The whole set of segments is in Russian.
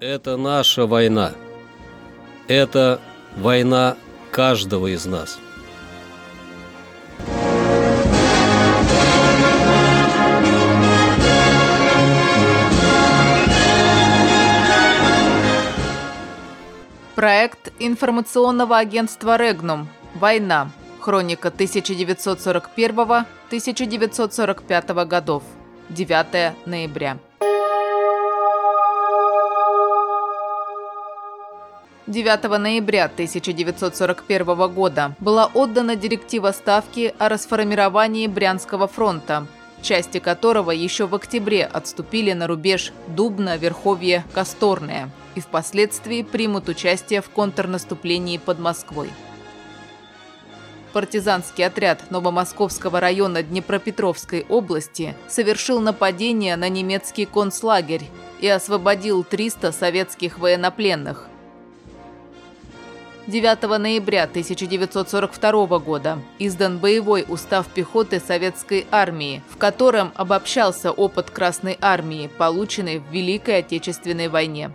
Это наша война. Это война каждого из нас. Проект информационного агентства «Регнум. Война. Хроника 1941-1945 годов. 9 ноября. 9 ноября 1941 года была отдана директива Ставки о расформировании Брянского фронта, части которого еще в октябре отступили на рубеж Дубна-Верховье-Косторное и впоследствии примут участие в контрнаступлении под Москвой. Партизанский отряд Новомосковского района Днепропетровской области совершил нападение на немецкий концлагерь и освободил 300 советских военнопленных. 9 ноября 1942 года издан боевой устав пехоты Советской армии, в котором обобщался опыт Красной армии, полученный в Великой Отечественной войне.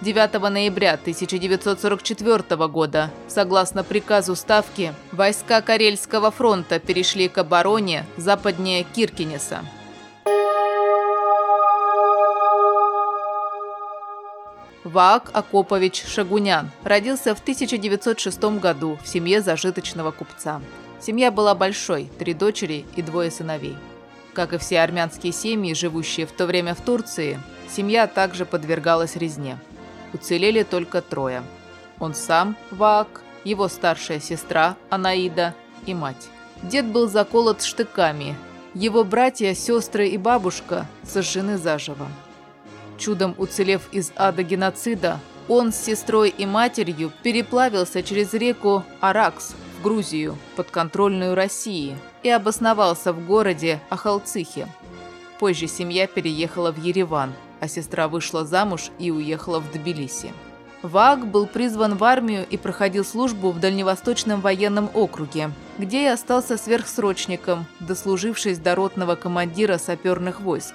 9 ноября 1944 года, согласно приказу Ставки, войска Карельского фронта перешли к обороне западнее Киркинеса. Ваак Акопович Шагунян родился в 1906 году в семье зажиточного купца. Семья была большой, три дочери и двое сыновей. Как и все армянские семьи, живущие в то время в Турции, семья также подвергалась резне. Уцелели только трое. Он сам, Ваак, его старшая сестра Анаида и мать. Дед был заколот штыками. Его братья, сестры и бабушка сожжены заживо. Чудом уцелев из ада геноцида, он с сестрой и матерью переплавился через реку Аракс в Грузию, подконтрольную России, и обосновался в городе Ахалцихе. Позже семья переехала в Ереван, а сестра вышла замуж и уехала в Тбилиси. Ваг был призван в армию и проходил службу в Дальневосточном военном округе, где и остался сверхсрочником, дослужившись до ротного командира саперных войск.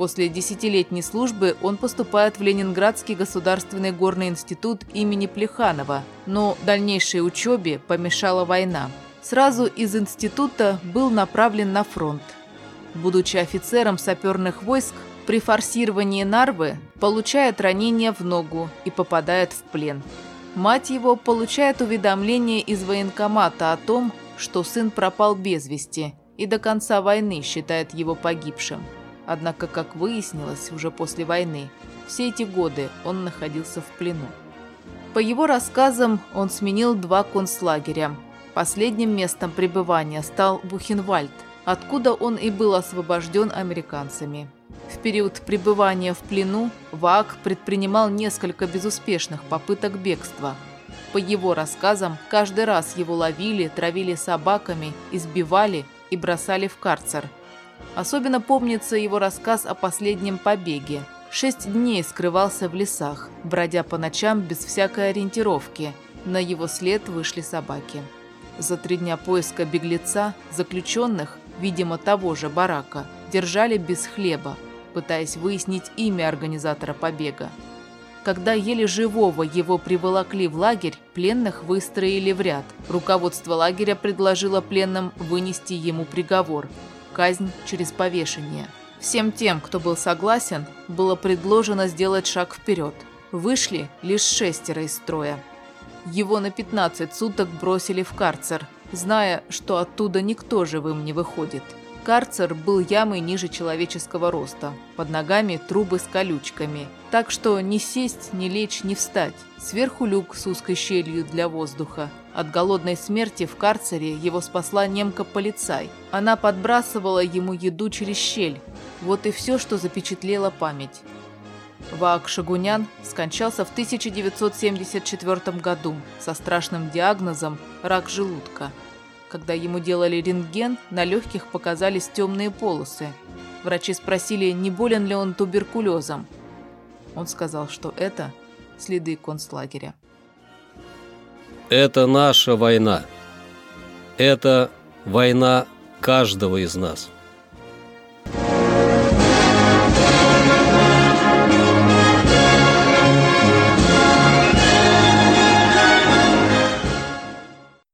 После десятилетней службы он поступает в Ленинградский государственный горный институт имени Плеханова, но дальнейшей учебе помешала война. Сразу из института был направлен на фронт. Будучи офицером саперных войск, при форсировании Нарвы получает ранение в ногу и попадает в плен. Мать его получает уведомление из военкомата о том, что сын пропал без вести и до конца войны считает его погибшим. Однако, как выяснилось уже после войны, все эти годы он находился в плену. По его рассказам, он сменил два концлагеря. Последним местом пребывания стал Бухенвальд, откуда он и был освобожден американцами. В период пребывания в плену Ваак предпринимал несколько безуспешных попыток бегства. По его рассказам, каждый раз его ловили, травили собаками, избивали и бросали в карцер – Особенно помнится его рассказ о последнем побеге. Шесть дней скрывался в лесах, бродя по ночам без всякой ориентировки. На его след вышли собаки. За три дня поиска беглеца заключенных, видимо того же барака, держали без хлеба, пытаясь выяснить имя организатора побега. Когда еле живого его приволокли в лагерь, пленных выстроили в ряд. Руководство лагеря предложило пленным вынести ему приговор – казнь через повешение. Всем тем, кто был согласен, было предложено сделать шаг вперед. Вышли лишь шестеро из строя. Его на 15 суток бросили в карцер, зная, что оттуда никто живым не выходит. Карцер был ямой ниже человеческого роста, под ногами трубы с колючками, так что ни сесть, ни лечь, ни встать. Сверху люк с узкой щелью для воздуха. От голодной смерти в карцере его спасла немка-полицай. Она подбрасывала ему еду через щель. Вот и все, что запечатлела память. Ваак Шагунян скончался в 1974 году со страшным диагнозом рак желудка. Когда ему делали рентген, на легких показались темные полосы. Врачи спросили, не болен ли он туберкулезом. Он сказал, что это следы концлагеря. Это наша война. Это война каждого из нас.